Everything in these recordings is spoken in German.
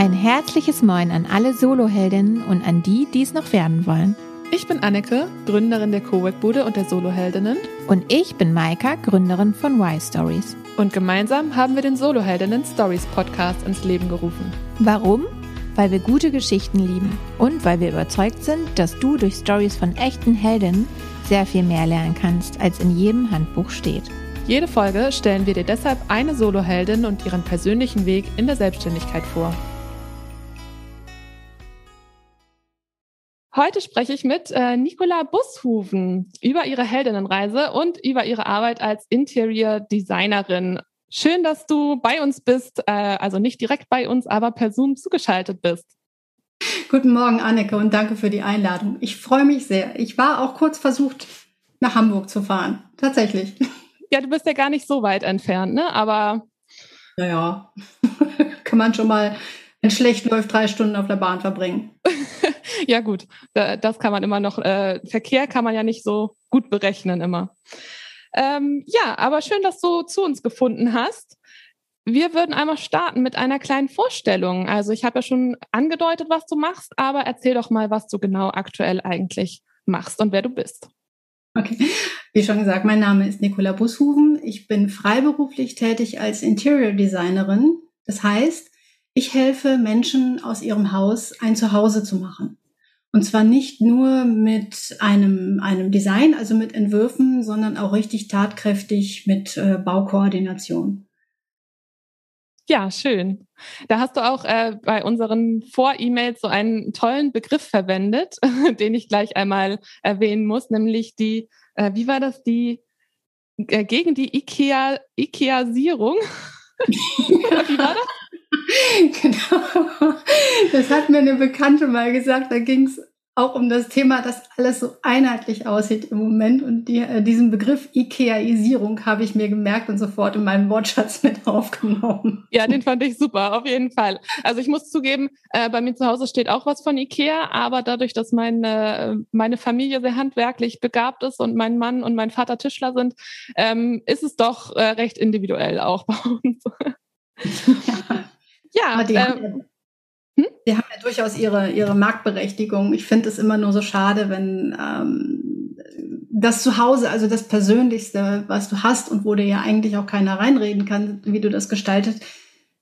Ein herzliches Moin an alle Soloheldinnen und an die, die es noch werden wollen. Ich bin Anneke, Gründerin der Cowork-Bude und der Soloheldinnen. Und ich bin Maika, Gründerin von Y-Stories. Und gemeinsam haben wir den Soloheldinnen Stories Podcast ins Leben gerufen. Warum? Weil wir gute Geschichten lieben und weil wir überzeugt sind, dass du durch Stories von echten Heldinnen sehr viel mehr lernen kannst, als in jedem Handbuch steht. Jede Folge stellen wir dir deshalb eine Soloheldin und ihren persönlichen Weg in der Selbstständigkeit vor. Heute spreche ich mit äh, Nicola Bushuven über ihre Heldinnenreise und über ihre Arbeit als Interior Designerin. Schön, dass du bei uns bist, äh, also nicht direkt bei uns, aber per Zoom zugeschaltet bist. Guten Morgen, Anneke, und danke für die Einladung. Ich freue mich sehr. Ich war auch kurz versucht, nach Hamburg zu fahren. Tatsächlich. Ja, du bist ja gar nicht so weit entfernt, ne? Aber. Naja, kann man schon mal, wenn schlecht läuft, drei Stunden auf der Bahn verbringen. ja, gut. Das kann man immer noch, äh, Verkehr kann man ja nicht so gut berechnen immer. Ähm, ja, aber schön, dass du zu uns gefunden hast. Wir würden einmal starten mit einer kleinen Vorstellung. Also ich habe ja schon angedeutet, was du machst, aber erzähl doch mal, was du genau aktuell eigentlich machst und wer du bist. Okay, wie schon gesagt, mein Name ist Nicola Bushuven. Ich bin freiberuflich tätig als Interior Designerin. Das heißt, ich helfe Menschen aus ihrem Haus ein Zuhause zu machen. Und zwar nicht nur mit einem, einem Design, also mit Entwürfen, sondern auch richtig tatkräftig mit äh, Baukoordination. Ja, schön. Da hast du auch äh, bei unseren Vor-E-Mails so einen tollen Begriff verwendet, den ich gleich einmal erwähnen muss, nämlich die, äh, wie war das, die äh, gegen die Ikea, Ikeasierung. wie war das? Genau. Das hat mir eine Bekannte mal gesagt. Da ging es auch um das Thema, dass alles so einheitlich aussieht im Moment. Und die, äh, diesen Begriff Ikeaisierung habe ich mir gemerkt und sofort in meinen Wortschatz mit aufgenommen. Ja, den fand ich super, auf jeden Fall. Also ich muss zugeben, äh, bei mir zu Hause steht auch was von Ikea, aber dadurch, dass meine, meine Familie sehr handwerklich begabt ist und mein Mann und mein Vater Tischler sind, ähm, ist es doch äh, recht individuell auch bei uns. ja. Ja, die, ähm, haben, hm? die haben ja durchaus ihre, ihre Marktberechtigung. Ich finde es immer nur so schade, wenn ähm, das Zuhause, also das Persönlichste, was du hast und wo dir ja eigentlich auch keiner reinreden kann, wie du das gestaltet,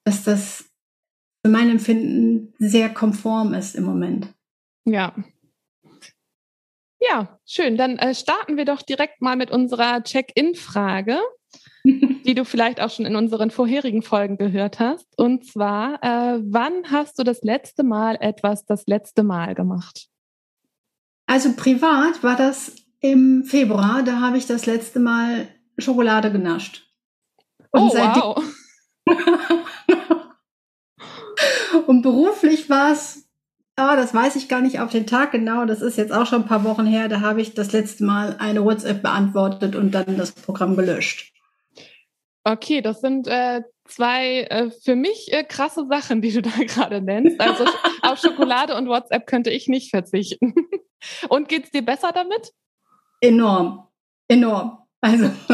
dass das für mein Empfinden sehr konform ist im Moment. Ja. Ja, schön. Dann äh, starten wir doch direkt mal mit unserer Check-in-Frage. Die du vielleicht auch schon in unseren vorherigen Folgen gehört hast. Und zwar, äh, wann hast du das letzte Mal etwas das letzte Mal gemacht? Also privat war das im Februar, da habe ich das letzte Mal Schokolade genascht. Und oh, wow. Und beruflich war es, ah, das weiß ich gar nicht auf den Tag genau, das ist jetzt auch schon ein paar Wochen her, da habe ich das letzte Mal eine WhatsApp beantwortet und dann das Programm gelöscht. Okay, das sind äh, zwei äh, für mich äh, krasse Sachen, die du da gerade nennst. Also auf Schokolade und WhatsApp könnte ich nicht verzichten. und geht's dir besser damit? Enorm, enorm. Also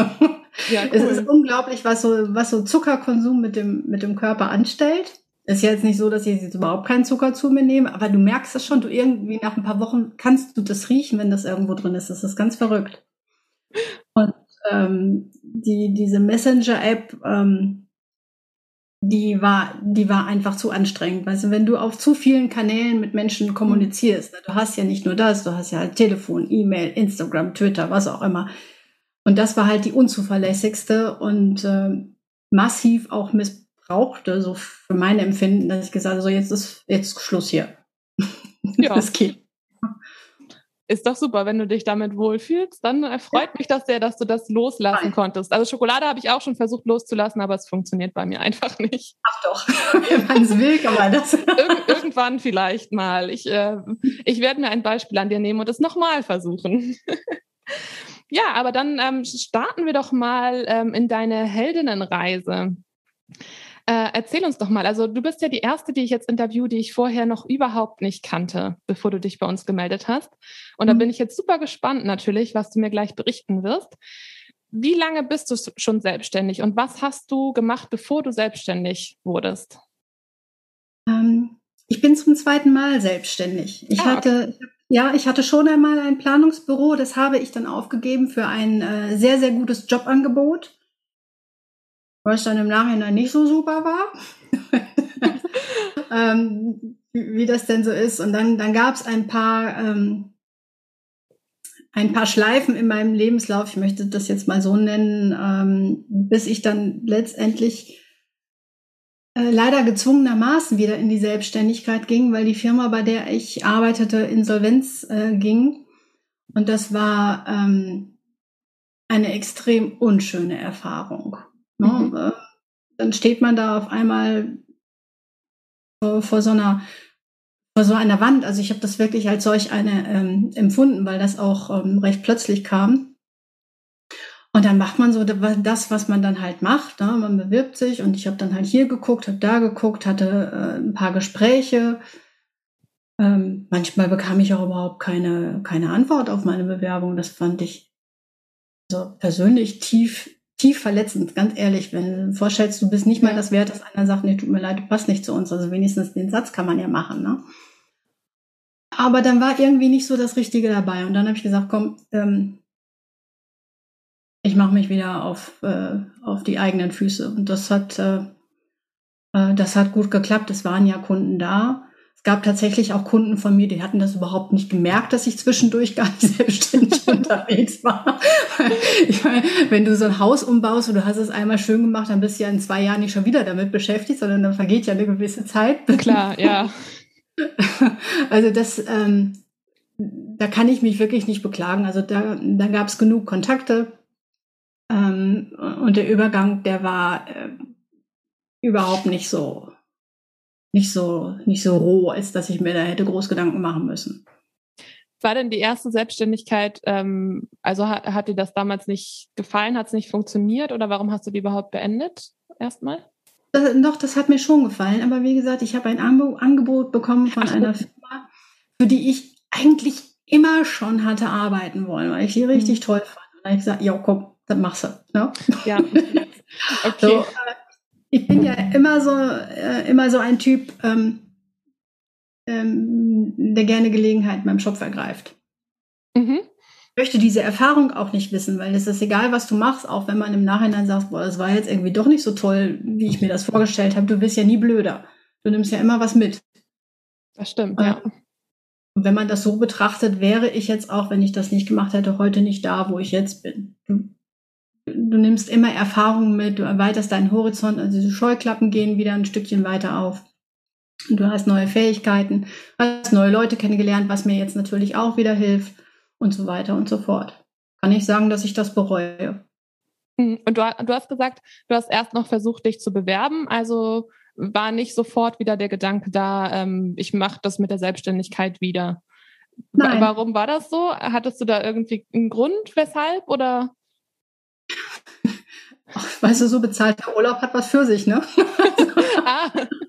ja, cool. es ist unglaublich, was so was so Zuckerkonsum mit dem mit dem Körper anstellt. Ist ja jetzt nicht so, dass ich jetzt überhaupt keinen Zucker zu mir nehme, aber du merkst es schon. Du irgendwie nach ein paar Wochen kannst du das riechen, wenn das irgendwo drin ist. Das ist ganz verrückt. Und ähm, die, diese Messenger-App, ähm, die war, die war einfach zu anstrengend. Weißt du, wenn du auf zu vielen Kanälen mit Menschen kommunizierst, ne, du hast ja nicht nur das, du hast ja halt Telefon, E-Mail, Instagram, Twitter, was auch immer. Und das war halt die unzuverlässigste und äh, massiv auch missbrauchte, so für mein Empfinden, dass ich gesagt habe, so jetzt ist jetzt Schluss hier. Ja. das geht ist doch super, wenn du dich damit wohlfühlst. Dann erfreut ja. mich das sehr, dass du das loslassen Nein. konntest. Also Schokolade habe ich auch schon versucht loszulassen, aber es funktioniert bei mir einfach nicht. Ach doch, wenn es will, kann man das. Ir irgendwann vielleicht mal. Ich, äh, ich werde mir ein Beispiel an dir nehmen und es nochmal versuchen. ja, aber dann ähm, starten wir doch mal ähm, in deine Heldinnenreise. Äh, erzähl uns doch mal, also du bist ja die erste, die ich jetzt interview, die ich vorher noch überhaupt nicht kannte, bevor du dich bei uns gemeldet hast. Und mhm. da bin ich jetzt super gespannt natürlich, was du mir gleich berichten wirst. Wie lange bist du schon selbstständig und was hast du gemacht, bevor du selbstständig wurdest? Ähm, ich bin zum zweiten Mal selbstständig. Ich ah, hatte, okay. ja, ich hatte schon einmal ein Planungsbüro, das habe ich dann aufgegeben für ein äh, sehr, sehr gutes Jobangebot, was dann im Nachhinein nicht so super war. ähm, wie das denn so ist. Und dann, dann gab es ein paar, ähm, ein paar Schleifen in meinem Lebenslauf, ich möchte das jetzt mal so nennen, ähm, bis ich dann letztendlich äh, leider gezwungenermaßen wieder in die Selbstständigkeit ging, weil die Firma, bei der ich arbeitete, insolvenz äh, ging. Und das war ähm, eine extrem unschöne Erfahrung. Ne? Mhm. Dann steht man da auf einmal vor, vor so einer vor so einer Wand. Also ich habe das wirklich als solch eine ähm, empfunden, weil das auch ähm, recht plötzlich kam. Und dann macht man so das, was man dann halt macht. Ne? Man bewirbt sich und ich habe dann halt hier geguckt, habe da geguckt, hatte äh, ein paar Gespräche. Ähm, manchmal bekam ich auch überhaupt keine, keine Antwort auf meine Bewerbung. Das fand ich so persönlich tief, tief verletzend, ganz ehrlich. Wenn du vorstellst, du bist nicht mal das wert, dass einer sagt, nee, tut mir leid, du passt nicht zu uns. Also wenigstens den Satz kann man ja machen. Ne? Aber dann war irgendwie nicht so das Richtige dabei. Und dann habe ich gesagt, komm, ähm, ich mache mich wieder auf, äh, auf die eigenen Füße. Und das hat, äh, äh, das hat gut geklappt. Es waren ja Kunden da. Es gab tatsächlich auch Kunden von mir, die hatten das überhaupt nicht gemerkt, dass ich zwischendurch gar nicht selbstständig unterwegs war. ich meine, wenn du so ein Haus umbaust und du hast es einmal schön gemacht, dann bist du ja in zwei Jahren nicht schon wieder damit beschäftigt, sondern dann vergeht ja eine gewisse Zeit. Klar, ja. also das, ähm, da kann ich mich wirklich nicht beklagen. Also da, da gab es genug Kontakte ähm, und der Übergang, der war äh, überhaupt nicht so, nicht so, nicht so roh, als dass ich mir da hätte groß Gedanken machen müssen. War denn die erste Selbstständigkeit, ähm, also hat, hat dir das damals nicht gefallen, hat es nicht funktioniert oder warum hast du die überhaupt beendet erstmal? Das, doch, das hat mir schon gefallen, aber wie gesagt, ich habe ein Angebot bekommen von Ach, einer Firma, für die ich eigentlich immer schon hatte arbeiten wollen, weil ich die richtig mhm. toll fand. Und dann habe ich gesagt, ja komm, dann machst du. Ne? Ja. Okay. So, äh, ich bin ja immer so, äh, immer so ein Typ, ähm, ähm, der gerne Gelegenheiten beim Schopf ergreift. Mhm. Ich möchte diese Erfahrung auch nicht wissen, weil es ist egal, was du machst, auch wenn man im Nachhinein sagt, boah, das war jetzt irgendwie doch nicht so toll, wie ich mir das vorgestellt habe. Du bist ja nie blöder. Du nimmst ja immer was mit. Das stimmt, ja. Und wenn man das so betrachtet, wäre ich jetzt auch, wenn ich das nicht gemacht hätte, heute nicht da, wo ich jetzt bin. Du du nimmst immer Erfahrungen mit, du erweiterst deinen Horizont, also die Scheuklappen gehen wieder ein Stückchen weiter auf. Du hast neue Fähigkeiten, hast neue Leute kennengelernt, was mir jetzt natürlich auch wieder hilft und so weiter und so fort. Kann ich sagen, dass ich das bereue. Hm, und du, du hast gesagt, du hast erst noch versucht, dich zu bewerben, also war nicht sofort wieder der Gedanke da, ähm, ich mache das mit der Selbstständigkeit wieder. Nein. Warum war das so? Hattest du da irgendwie einen Grund, weshalb oder? Ach, weißt du, so bezahlter Urlaub hat was für sich, ne? Ah.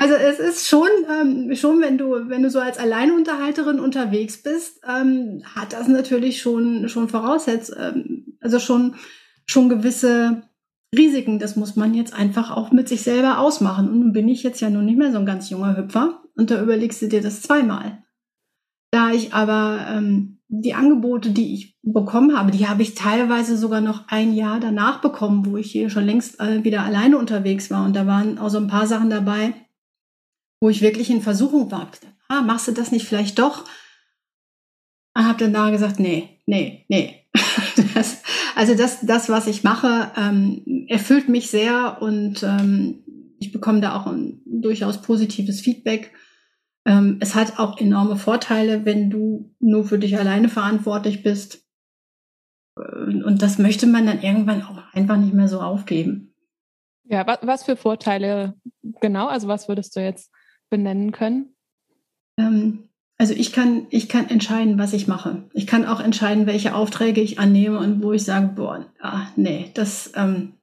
also es ist schon, ähm, schon wenn du, wenn du so als Alleinunterhalterin unterwegs bist, ähm, hat das natürlich schon, schon voraussetzt, ähm, also schon, schon gewisse Risiken. Das muss man jetzt einfach auch mit sich selber ausmachen. Und nun bin ich jetzt ja nun nicht mehr so ein ganz junger Hüpfer und da überlegst du dir das zweimal. Da ich aber ähm, die Angebote, die ich bekommen habe, die habe ich teilweise sogar noch ein Jahr danach bekommen, wo ich hier schon längst äh, wieder alleine unterwegs war. Und da waren auch so ein paar Sachen dabei, wo ich wirklich in Versuchung war. Ah, machst du das nicht vielleicht doch? Und habe dann da gesagt, nee, nee, nee. Das, also das, das, was ich mache, ähm, erfüllt mich sehr und ähm, ich bekomme da auch ein durchaus positives Feedback. Ähm, es hat auch enorme Vorteile, wenn du nur für dich alleine verantwortlich bist. Äh, und das möchte man dann irgendwann auch einfach nicht mehr so aufgeben. Ja, was, was für Vorteile genau? Also was würdest du jetzt benennen können? Ähm, also ich kann, ich kann entscheiden, was ich mache. Ich kann auch entscheiden, welche Aufträge ich annehme und wo ich sage, boah, ah, nee, das ähm,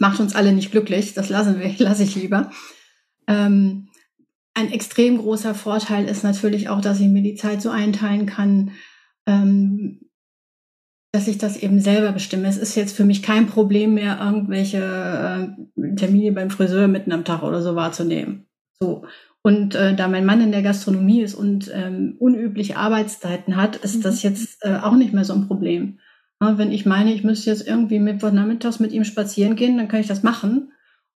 macht uns alle nicht glücklich, das lassen wir, lasse ich lieber. Ähm, ein extrem großer Vorteil ist natürlich auch, dass ich mir die Zeit so einteilen kann, ähm, dass ich das eben selber bestimme. Es ist jetzt für mich kein Problem mehr, irgendwelche äh, Termine beim Friseur mitten am Tag oder so wahrzunehmen. So. Und äh, da mein Mann in der Gastronomie ist und ähm, unübliche Arbeitszeiten hat, ist mhm. das jetzt äh, auch nicht mehr so ein Problem. Ja, wenn ich meine, ich müsste jetzt irgendwie Mittwochnachmittags mit ihm spazieren gehen, dann kann ich das machen.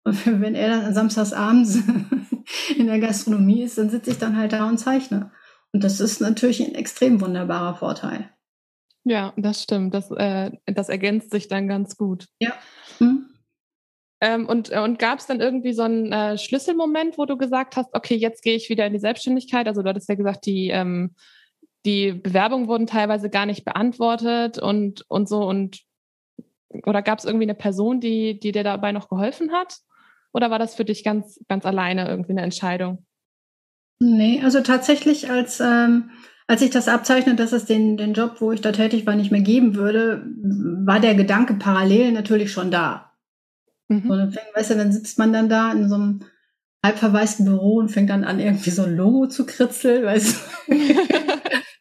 Und wenn er dann samstags abends in der Gastronomie ist, dann sitze ich dann halt da und zeichne. Und das ist natürlich ein extrem wunderbarer Vorteil. Ja, das stimmt. Das, äh, das ergänzt sich dann ganz gut. Ja. Hm. Ähm, und äh, und gab es dann irgendwie so einen äh, Schlüsselmoment, wo du gesagt hast, okay, jetzt gehe ich wieder in die Selbstständigkeit? Also du hattest ja gesagt, die, ähm, die Bewerbungen wurden teilweise gar nicht beantwortet und, und so. Und oder gab es irgendwie eine Person, die, die dir dabei noch geholfen hat? Oder war das für dich ganz, ganz alleine irgendwie eine Entscheidung? Nee, also tatsächlich als, ähm, als ich das abzeichne, dass es den, den Job, wo ich da tätig war, nicht mehr geben würde, war der Gedanke parallel natürlich schon da. Mhm. Und dann weißt du, dann sitzt man dann da in so einem halb verwaisten Büro und fängt dann an, irgendwie so ein Logo zu kritzeln, weißt du?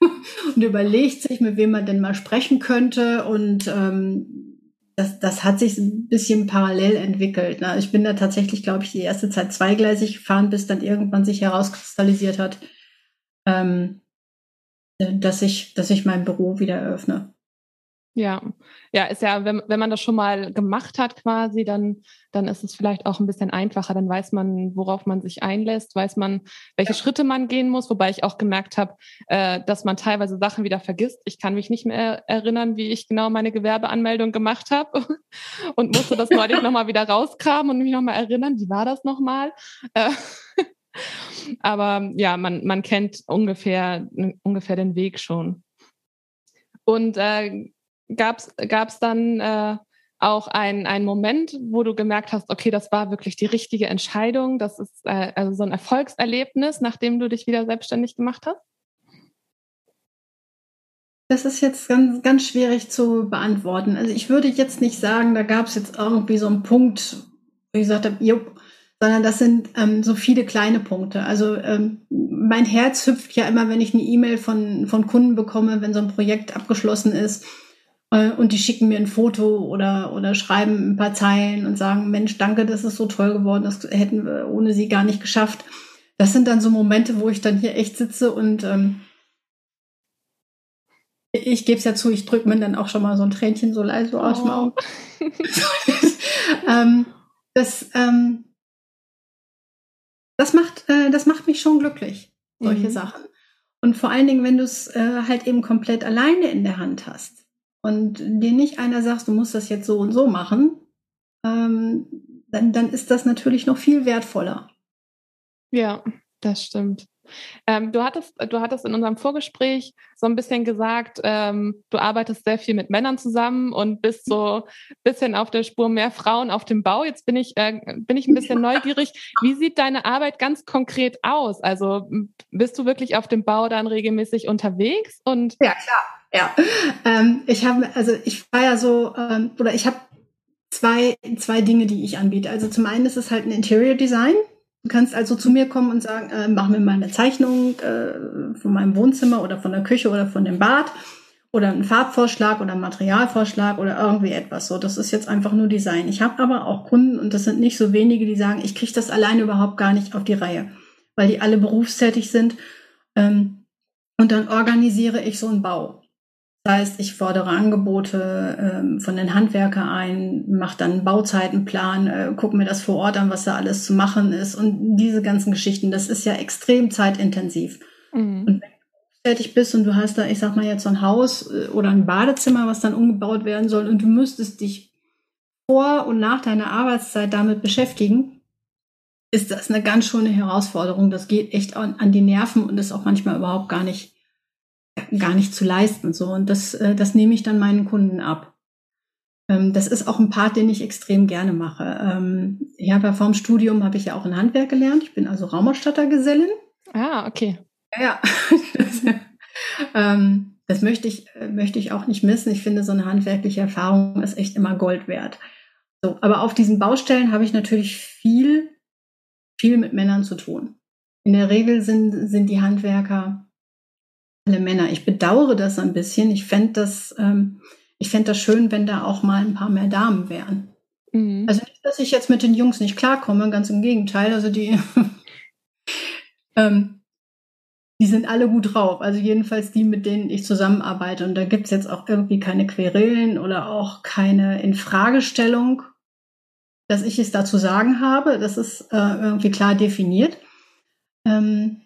und überlegt sich, mit wem man denn mal sprechen könnte. Und ähm, das, das hat sich ein bisschen parallel entwickelt. Ne? Ich bin da tatsächlich, glaube ich, die erste Zeit zweigleisig gefahren, bis dann irgendwann sich herauskristallisiert hat, ähm, dass ich, dass ich mein Büro wieder eröffne. Ja, ja, ist ja, wenn, wenn man das schon mal gemacht hat quasi, dann, dann ist es vielleicht auch ein bisschen einfacher. Dann weiß man, worauf man sich einlässt, weiß man, welche ja. Schritte man gehen muss. Wobei ich auch gemerkt habe, äh, dass man teilweise Sachen wieder vergisst. Ich kann mich nicht mehr erinnern, wie ich genau meine Gewerbeanmeldung gemacht habe und musste das neulich nochmal wieder rauskramen und mich nochmal erinnern, wie war das nochmal? Äh, aber ja, man, man kennt ungefähr, ungefähr den Weg schon. Und äh, gab es dann äh, auch ein, einen Moment, wo du gemerkt hast, okay, das war wirklich die richtige Entscheidung, das ist äh, also so ein Erfolgserlebnis, nachdem du dich wieder selbstständig gemacht hast? Das ist jetzt ganz, ganz schwierig zu beantworten. Also ich würde jetzt nicht sagen, da gab es jetzt irgendwie so einen Punkt, wo ich gesagt habe, jupp, sondern das sind ähm, so viele kleine Punkte. Also ähm, mein Herz hüpft ja immer, wenn ich eine E-Mail von, von Kunden bekomme, wenn so ein Projekt abgeschlossen ist und die schicken mir ein Foto oder, oder schreiben ein paar Zeilen und sagen, Mensch, danke, das ist so toll geworden, das hätten wir ohne sie gar nicht geschafft. Das sind dann so Momente, wo ich dann hier echt sitze und ähm, ich gebe es ja zu, ich drücke mir dann auch schon mal so ein Tränchen so leise aus dem Auge. ähm, das, ähm, das, macht, äh, das macht mich schon glücklich, solche mhm. Sachen. Und vor allen Dingen, wenn du es äh, halt eben komplett alleine in der Hand hast und dir nicht einer sagt, du musst das jetzt so und so machen, ähm, dann, dann ist das natürlich noch viel wertvoller. Ja, das stimmt. Ähm, du, hattest, du hattest in unserem Vorgespräch so ein bisschen gesagt, ähm, du arbeitest sehr viel mit Männern zusammen und bist so ein bisschen auf der Spur mehr Frauen auf dem Bau. Jetzt bin ich, äh, bin ich ein bisschen neugierig. Wie sieht deine Arbeit ganz konkret aus? Also bist du wirklich auf dem Bau dann regelmäßig unterwegs? Und ja, klar. Ja, ähm, ich habe, also ich war ja so, ähm, oder ich habe zwei, zwei Dinge, die ich anbiete. Also zum einen ist es halt ein Interior Design. Du kannst also zu mir kommen und sagen, äh, mach mir mal eine Zeichnung äh, von meinem Wohnzimmer oder von der Küche oder von dem Bad oder einen Farbvorschlag oder einen Materialvorschlag oder irgendwie etwas. So, das ist jetzt einfach nur Design. Ich habe aber auch Kunden und das sind nicht so wenige, die sagen, ich kriege das alleine überhaupt gar nicht auf die Reihe, weil die alle berufstätig sind. Ähm, und dann organisiere ich so einen Bau. Das heißt, ich fordere Angebote ähm, von den Handwerker ein, mache dann einen Bauzeitenplan, äh, gucke mir das vor Ort an, was da alles zu machen ist und diese ganzen Geschichten. Das ist ja extrem zeitintensiv. Mhm. Und wenn du fertig bist und du hast da, ich sag mal jetzt so ein Haus äh, oder ein Badezimmer, was dann umgebaut werden soll und du müsstest dich vor und nach deiner Arbeitszeit damit beschäftigen, ist das eine ganz schöne Herausforderung. Das geht echt an, an die Nerven und ist auch manchmal überhaupt gar nicht gar nicht zu leisten. So und das, äh, das nehme ich dann meinen Kunden ab. Ähm, das ist auch ein Part, den ich extrem gerne mache. Ähm, ja vorm Studium habe ich ja auch ein Handwerk gelernt. Ich bin also Raumausstattergesellin. Ah, okay. Ja, das, ähm, das möchte ich äh, möchte ich auch nicht missen. Ich finde so eine handwerkliche Erfahrung ist echt immer Gold wert. So, aber auf diesen Baustellen habe ich natürlich viel viel mit Männern zu tun. In der Regel sind sind die Handwerker alle Männer. Ich bedauere das ein bisschen. Ich fände das, ähm, ich fände das schön, wenn da auch mal ein paar mehr Damen wären. Mhm. Also nicht, dass ich jetzt mit den Jungs nicht klarkomme, ganz im Gegenteil. Also die, ähm, die sind alle gut drauf. Also jedenfalls die, mit denen ich zusammenarbeite. Und da gibt's jetzt auch irgendwie keine Querelen oder auch keine Infragestellung, dass ich es da zu sagen habe. Das ist äh, irgendwie klar definiert. Ähm,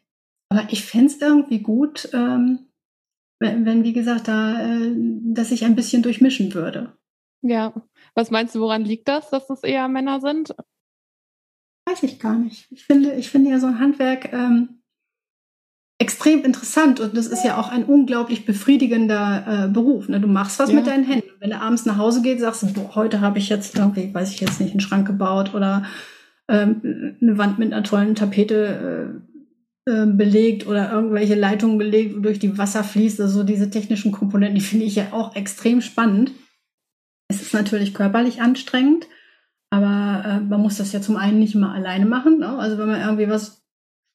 aber ich fände irgendwie gut, ähm, wenn, wenn, wie gesagt, da, äh, dass ich ein bisschen durchmischen würde. Ja. Was meinst du, woran liegt das, dass das eher Männer sind? Weiß ich gar nicht. Ich finde, ich finde ja so ein Handwerk ähm, extrem interessant und das ist ja auch ein unglaublich befriedigender äh, Beruf. Ne? Du machst was ja. mit deinen Händen. Wenn du abends nach Hause gehst, sagst du, boah, heute habe ich jetzt irgendwie, weiß ich jetzt nicht, einen Schrank gebaut oder ähm, eine Wand mit einer tollen Tapete äh, äh, belegt oder irgendwelche Leitungen belegt, wodurch die Wasser fließt. Also diese technischen Komponenten, die finde ich ja auch extrem spannend. Es ist natürlich körperlich anstrengend, aber äh, man muss das ja zum einen nicht immer alleine machen. Ne? Also wenn man irgendwie was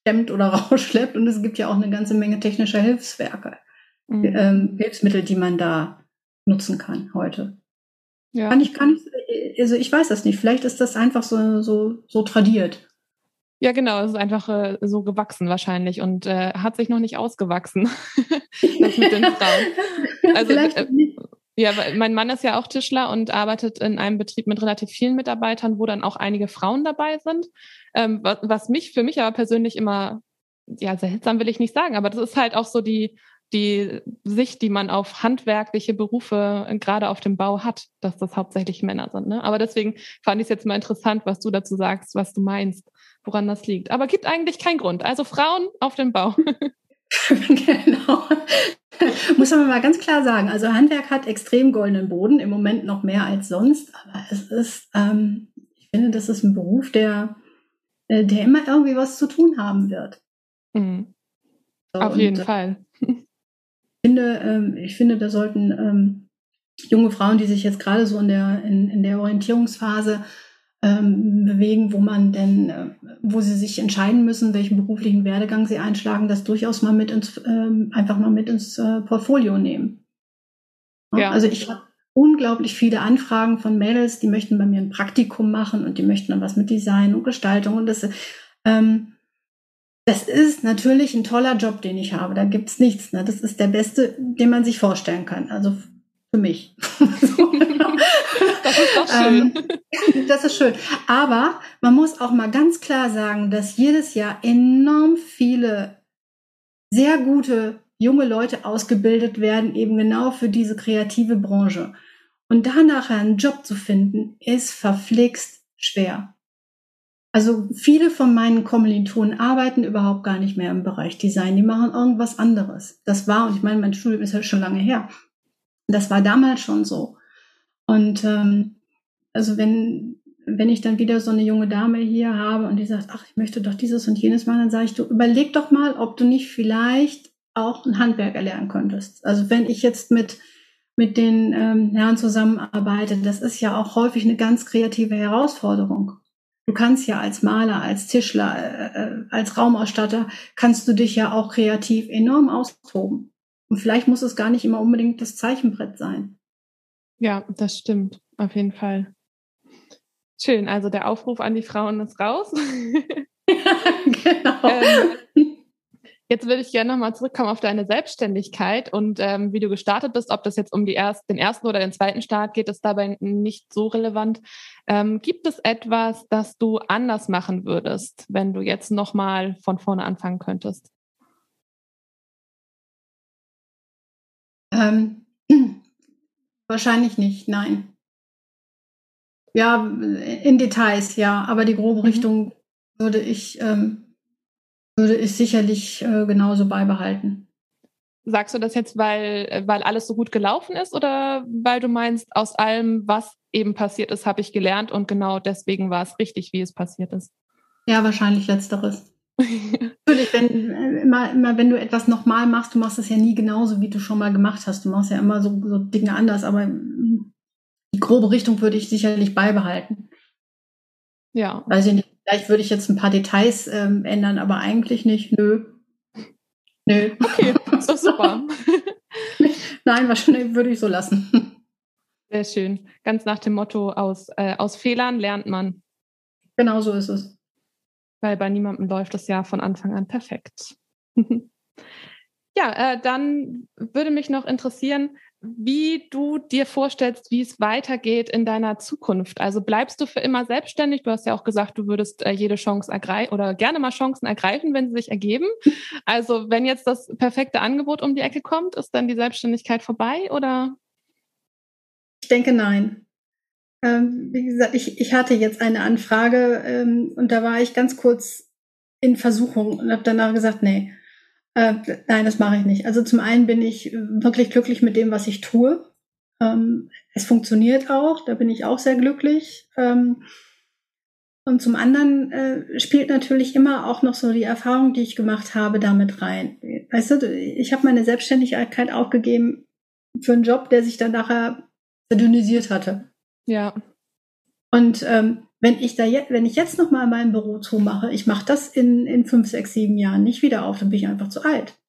stemmt oder rausschleppt. Und es gibt ja auch eine ganze Menge technischer Hilfswerke, mhm. ähm, Hilfsmittel, die man da nutzen kann heute. Ja. Kann ich, kann ich, also ich weiß das nicht. Vielleicht ist das einfach so, so, so tradiert. Ja, genau, es ist einfach äh, so gewachsen wahrscheinlich und äh, hat sich noch nicht ausgewachsen. das mit den Frauen. Also, äh. Ja, mein Mann ist ja auch Tischler und arbeitet in einem Betrieb mit relativ vielen Mitarbeitern, wo dann auch einige Frauen dabei sind. Ähm, was, was mich für mich aber persönlich immer, ja, seltsam will ich nicht sagen, aber das ist halt auch so die, die Sicht, die man auf handwerkliche Berufe äh, gerade auf dem Bau hat, dass das hauptsächlich Männer sind. Ne? Aber deswegen fand ich es jetzt mal interessant, was du dazu sagst, was du meinst, woran das liegt. Aber gibt eigentlich keinen Grund. Also Frauen auf dem Bau. genau. Muss man mal ganz klar sagen. Also Handwerk hat extrem goldenen Boden, im Moment noch mehr als sonst, aber es ist, ähm, ich finde, das ist ein Beruf, der, äh, der immer irgendwie was zu tun haben wird. Mhm. So, Auf jeden und, Fall. Ich finde, ähm, ich finde, da sollten ähm, junge Frauen, die sich jetzt gerade so in der, in, in der Orientierungsphase ähm, bewegen, wo man denn, äh, wo sie sich entscheiden müssen, welchen beruflichen Werdegang sie einschlagen, das durchaus mal mit ins, ähm, einfach mal mit ins äh, Portfolio nehmen. Ja. Also ich habe unglaublich viele Anfragen von Mädels, die möchten bei mir ein Praktikum machen und die möchten dann was mit Design und Gestaltung und das, ähm, das ist natürlich ein toller Job, den ich habe. Da gibt's nichts. Ne? Das ist der beste, den man sich vorstellen kann. Also für mich. das ist doch schön. Ähm, das ist schön. Aber man muss auch mal ganz klar sagen, dass jedes Jahr enorm viele sehr gute junge Leute ausgebildet werden, eben genau für diese kreative Branche. Und da nachher einen Job zu finden, ist verflixt schwer. Also viele von meinen Kommilitonen arbeiten überhaupt gar nicht mehr im Bereich Design. Die machen irgendwas anderes. Das war, und ich meine, mein Studium ist ja schon lange her. Das war damals schon so. Und ähm, also wenn, wenn ich dann wieder so eine junge Dame hier habe und die sagt, ach, ich möchte doch dieses und jenes machen, dann sage ich, du überleg doch mal, ob du nicht vielleicht auch ein Handwerk erlernen könntest. Also wenn ich jetzt mit mit den ähm, Herren zusammenarbeite, das ist ja auch häufig eine ganz kreative Herausforderung. Du kannst ja als Maler, als Tischler, äh, äh als Raumausstatter, kannst du dich ja auch kreativ enorm austoben. Und vielleicht muss es gar nicht immer unbedingt das Zeichenbrett sein. Ja, das stimmt, auf jeden Fall. Schön, also der Aufruf an die Frauen ist raus. genau. Ähm, jetzt würde ich gerne nochmal zurückkommen auf deine Selbstständigkeit und ähm, wie du gestartet bist, ob das jetzt um die erst, den ersten oder den zweiten Start geht, ist dabei nicht so relevant. Ähm, gibt es etwas, das du anders machen würdest, wenn du jetzt nochmal von vorne anfangen könntest? Ähm, wahrscheinlich nicht, nein. Ja, in Details, ja, aber die grobe mhm. Richtung würde ich, ähm, würde ich sicherlich äh, genauso beibehalten. Sagst du das jetzt, weil, weil alles so gut gelaufen ist oder weil du meinst, aus allem, was eben passiert ist, habe ich gelernt und genau deswegen war es richtig, wie es passiert ist? Ja, wahrscheinlich letzteres. Natürlich, wenn äh, immer, immer wenn du etwas nochmal machst, du machst es ja nie genauso, wie du schon mal gemacht hast. Du machst ja immer so, so Dinge anders, aber die grobe Richtung würde ich sicherlich beibehalten. Ja. Weiß ich nicht, vielleicht würde ich jetzt ein paar Details ähm, ändern, aber eigentlich nicht. Nö. Nö. Okay, ist doch super. Nein, wahrscheinlich würde ich so lassen. Sehr schön. Ganz nach dem Motto, aus, äh, aus Fehlern lernt man. Genau so ist es. Weil bei niemandem läuft das ja von Anfang an perfekt. ja, äh, dann würde mich noch interessieren, wie du dir vorstellst, wie es weitergeht in deiner Zukunft. Also bleibst du für immer selbstständig? Du hast ja auch gesagt, du würdest äh, jede Chance ergreifen oder gerne mal Chancen ergreifen, wenn sie sich ergeben. Also wenn jetzt das perfekte Angebot um die Ecke kommt, ist dann die Selbstständigkeit vorbei oder? Ich denke nein. Ähm, wie gesagt, ich, ich hatte jetzt eine Anfrage ähm, und da war ich ganz kurz in Versuchung und habe danach gesagt, nee, äh, nein, das mache ich nicht. Also zum einen bin ich wirklich glücklich mit dem, was ich tue. Ähm, es funktioniert auch, da bin ich auch sehr glücklich. Ähm, und zum anderen äh, spielt natürlich immer auch noch so die Erfahrung, die ich gemacht habe, damit rein. Weißt du, ich habe meine Selbstständigkeit aufgegeben für einen Job, der sich dann nachher verdünnisiert hatte. Ja. Und ähm, wenn ich da jetzt, wenn ich jetzt noch mal mein Büro zumache, ich mache das in, in fünf, sechs, sieben Jahren nicht wieder auf, dann bin ich einfach zu alt.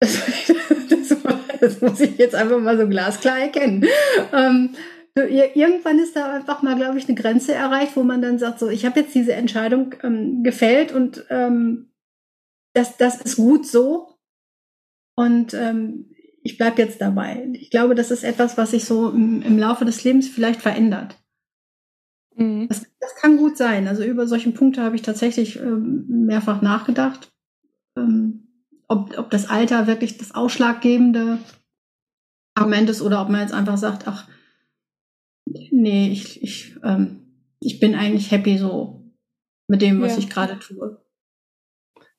Das, das, das muss ich jetzt einfach mal so glasklar erkennen. Ähm, irgendwann ist da einfach mal, glaube ich, eine Grenze erreicht, wo man dann sagt, so, ich habe jetzt diese Entscheidung ähm, gefällt und ähm, das, das ist gut so. Und ähm, ich bleibe jetzt dabei. Ich glaube, das ist etwas, was sich so im, im Laufe des Lebens vielleicht verändert. Mhm. Das, das, kann gut sein. Also über solche Punkte habe ich tatsächlich ähm, mehrfach nachgedacht. Ähm, ob, ob das Alter wirklich das ausschlaggebende Argument ist oder ob man jetzt einfach sagt, ach, nee, ich, ich, ähm, ich bin eigentlich happy so mit dem, was ja. ich gerade tue.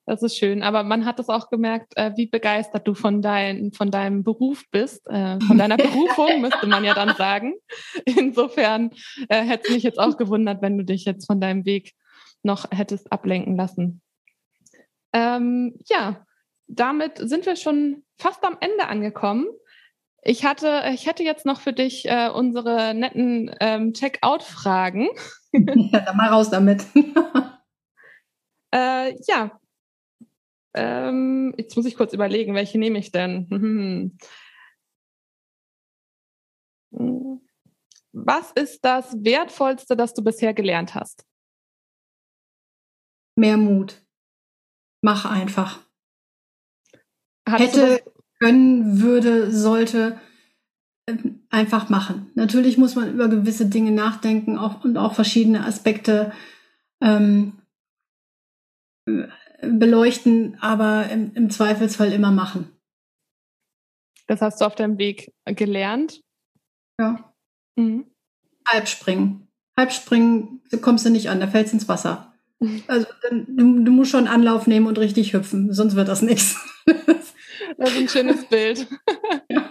Das ist schön. Aber man hat es auch gemerkt, äh, wie begeistert du von, dein, von deinem Beruf bist, äh, von deiner Berufung, müsste man ja dann sagen. Insofern äh, hätte es mich jetzt auch gewundert, wenn du dich jetzt von deinem Weg noch hättest ablenken lassen. Ähm, ja, damit sind wir schon fast am Ende angekommen. Ich hatte, ich hätte jetzt noch für dich äh, unsere netten ähm, Checkout-Fragen. Ja, dann mal raus damit. äh, ja, ähm, jetzt muss ich kurz überlegen, welche nehme ich denn? Was ist das Wertvollste, das du bisher gelernt hast? Mehr Mut. Mach einfach. Hattest Hätte, können, würde, sollte ähm, einfach machen. Natürlich muss man über gewisse Dinge nachdenken auch, und auch verschiedene Aspekte ähm, beleuchten, aber im, im Zweifelsfall immer machen. Das hast du auf deinem Weg gelernt? Ja. Mhm. Halbspringen. Halbspringen kommst du nicht an, da fällst ins Wasser. Also du, du, musst schon Anlauf nehmen und richtig hüpfen, sonst wird das nichts. Das ist ein schönes Bild. Ja.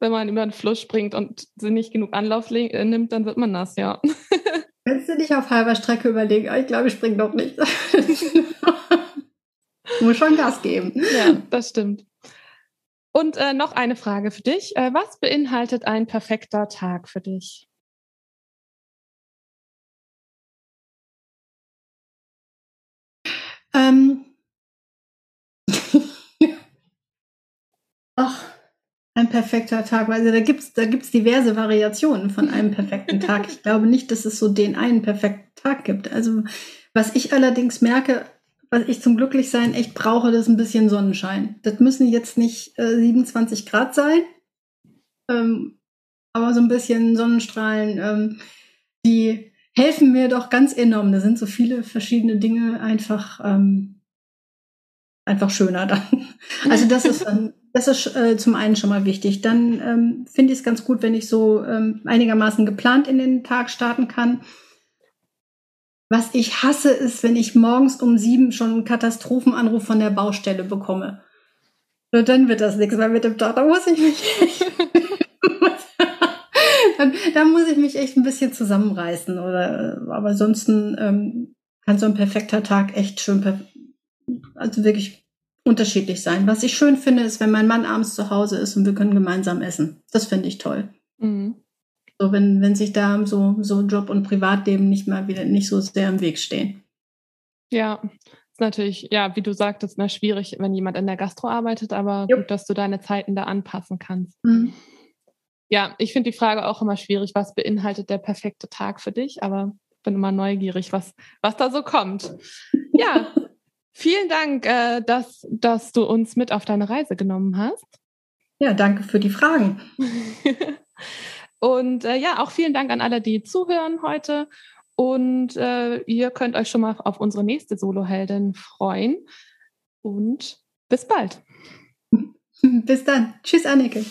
Wenn man über den Fluss springt und sie nicht genug Anlauf äh, nimmt, dann wird man nass, ja. Kannst du dich auf halber Strecke überlegen, oh, ich glaube, ich springe doch nicht. Muss schon Gas geben. Ja, das stimmt. Und äh, noch eine Frage für dich. Äh, was beinhaltet ein perfekter Tag für dich? Ähm. Ach, ein perfekter Tag. Also da gibt's da gibt's diverse Variationen von einem perfekten Tag. Ich glaube nicht, dass es so den einen perfekten Tag gibt. Also was ich allerdings merke, was ich zum Glücklichsein echt brauche, das ist ein bisschen Sonnenschein. Das müssen jetzt nicht äh, 27 Grad sein, ähm, aber so ein bisschen Sonnenstrahlen, ähm, die helfen mir doch ganz enorm. Da sind so viele verschiedene Dinge einfach ähm, einfach schöner dann. Also das ist dann das ist äh, zum einen schon mal wichtig. Dann ähm, finde ich es ganz gut, wenn ich so ähm, einigermaßen geplant in den Tag starten kann. Was ich hasse, ist, wenn ich morgens um sieben schon einen Katastrophenanruf von der Baustelle bekomme. Nur dann wird das nichts mehr mit dem Tag. Da muss ich mich echt, dann, dann, muss ich mich echt ein bisschen zusammenreißen. Oder, aber ansonsten ähm, kann so ein perfekter Tag echt schön, also wirklich unterschiedlich sein. Was ich schön finde, ist, wenn mein Mann abends zu Hause ist und wir können gemeinsam essen. Das finde ich toll. Mhm. So, wenn, wenn sich da so, so Job und Privatleben nicht mal wieder nicht so sehr im Weg stehen. Ja, ist natürlich, ja, wie du sagtest, na, schwierig, wenn jemand in der Gastro arbeitet, aber Jupp. gut, dass du deine Zeiten da anpassen kannst. Mhm. Ja, ich finde die Frage auch immer schwierig, was beinhaltet der perfekte Tag für dich, aber bin immer neugierig, was, was da so kommt. Ja, vielen Dank, äh, dass, dass du uns mit auf deine Reise genommen hast. Ja, danke für die Fragen. Und äh, ja, auch vielen Dank an alle, die zuhören heute. Und äh, ihr könnt euch schon mal auf unsere nächste Soloheldin freuen. Und bis bald. Bis dann. Tschüss, Annike.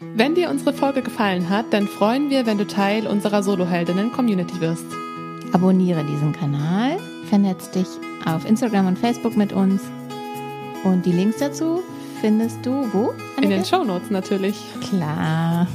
Wenn dir unsere Folge gefallen hat, dann freuen wir, wenn du Teil unserer Soloheldinnen-Community wirst. Abonniere diesen Kanal, vernetz dich auf Instagram und Facebook mit uns. Und die Links dazu findest du wo? Annike? In den Shownotes natürlich. Klar.